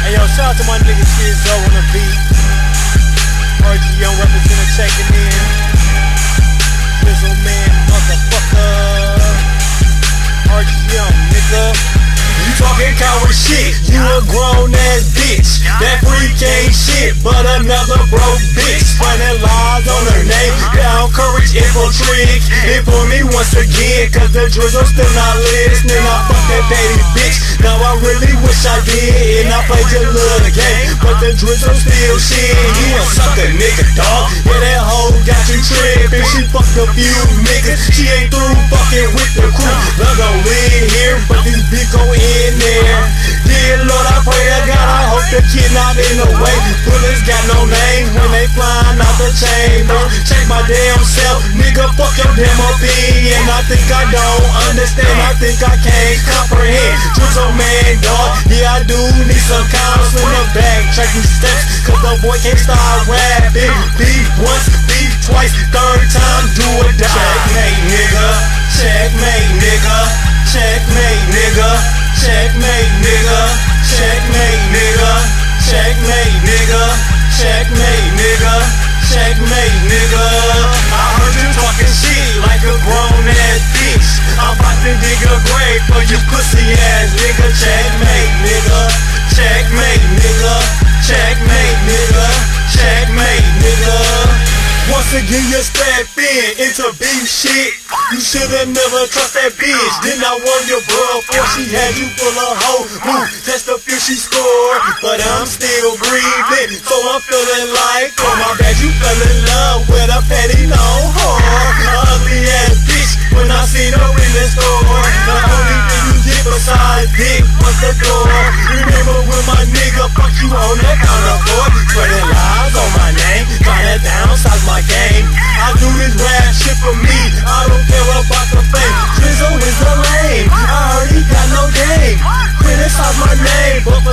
Hey yo, shout out to my nigga KidZo on the Talking coward shit, you a grown ass bitch. That freak ain't shit, but another broke bitch. Running lies on her name, down courage, infiltrate. It for me once again, cause the Drizzo still not listening. I fuck that baby bitch. Now I really wish I did, and I played your little game. But the Drizzo still shit. You a sucker nigga, dog. Yeah, that hoe got you tripping. She fucked a few niggas. She ain't through fucking with the crew. Love don't live here, but these bitch go in there. Dear Lord, I pray to God, I hope the kid not in the way. Bullets got no name when they flying out the chamber. Check my damn self, nigga, fuck your damn opinion. I think I don't understand, I think I can't comprehend. Drizzo man, dog, yeah, I do need some counseling to backtrack these steps. Cause the boy can't start rapping. Beef once, beef twice, third time, do or die. Checkmate, nigga. Checkmate, nigga. Checkmate, nigga. Checkmate, nigga. Checkmate, nigga. Checkmate, nigga. Checkmate, nigga. I heard you talking shit like a grown ass bitch. I'm about to dig a grave for you pussy ass nigga. Checkmate, nigga. Checkmate, nigga. Checkmate, nigga. Checkmate, nigga. Once again, you step in into beef shit. You should've never trust that bitch. Uh. Then I won your bro for she uh. had you full of hoes. Ooh, just a few she scored, uh. but I'm still breathing. So I'm feeling like, oh my bad, you fell in love with a petty long whore. Ugly ass bitch when I seen her in the store. The only thing you did besides dick was the door. Remember when my nigga fucked you on the counter board? Spreading lies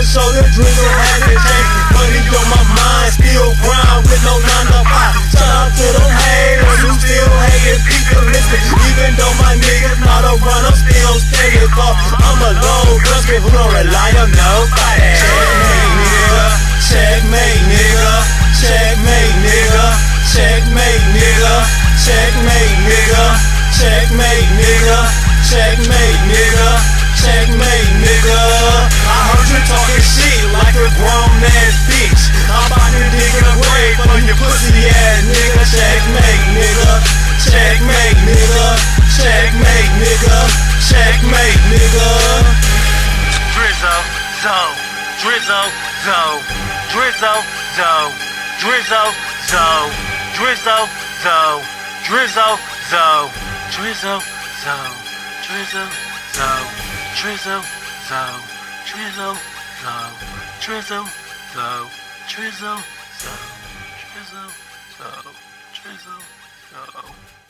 sure the Drizzo hasn't changed. Money on my mind, still grind with no 9 to 5. Shout out to them haters who still hating, people listen. Even though my niggas not a runner, still standing for. I'm a low husband who don't rely on nobody. Checkmate, nigga. Checkmate, nigga. Checkmate, nigga. Checkmate, nigga. Checkmate, nigga. Checkmate, nigga. Checkmate, nigga. Checkmate, nigga. Talking shit like a grown ass bitch. I'm about to dig a grave for your pussy ass nigga. Checkmate, nigga. Checkmate, nigga. Checkmate, nigga. Checkmate, nigga. Drizzo, Zo, Drizzo, Zo, Drizzo, Zo, Drizzo, Zo, Drizzo, Zo, Drizzo, Zo, Drizzo, Zo, Drizzo, Zo, Drizzo, Zo, Drizzo, so Drizzo, so Drizzo, so Drizzo, so Drizzo, so.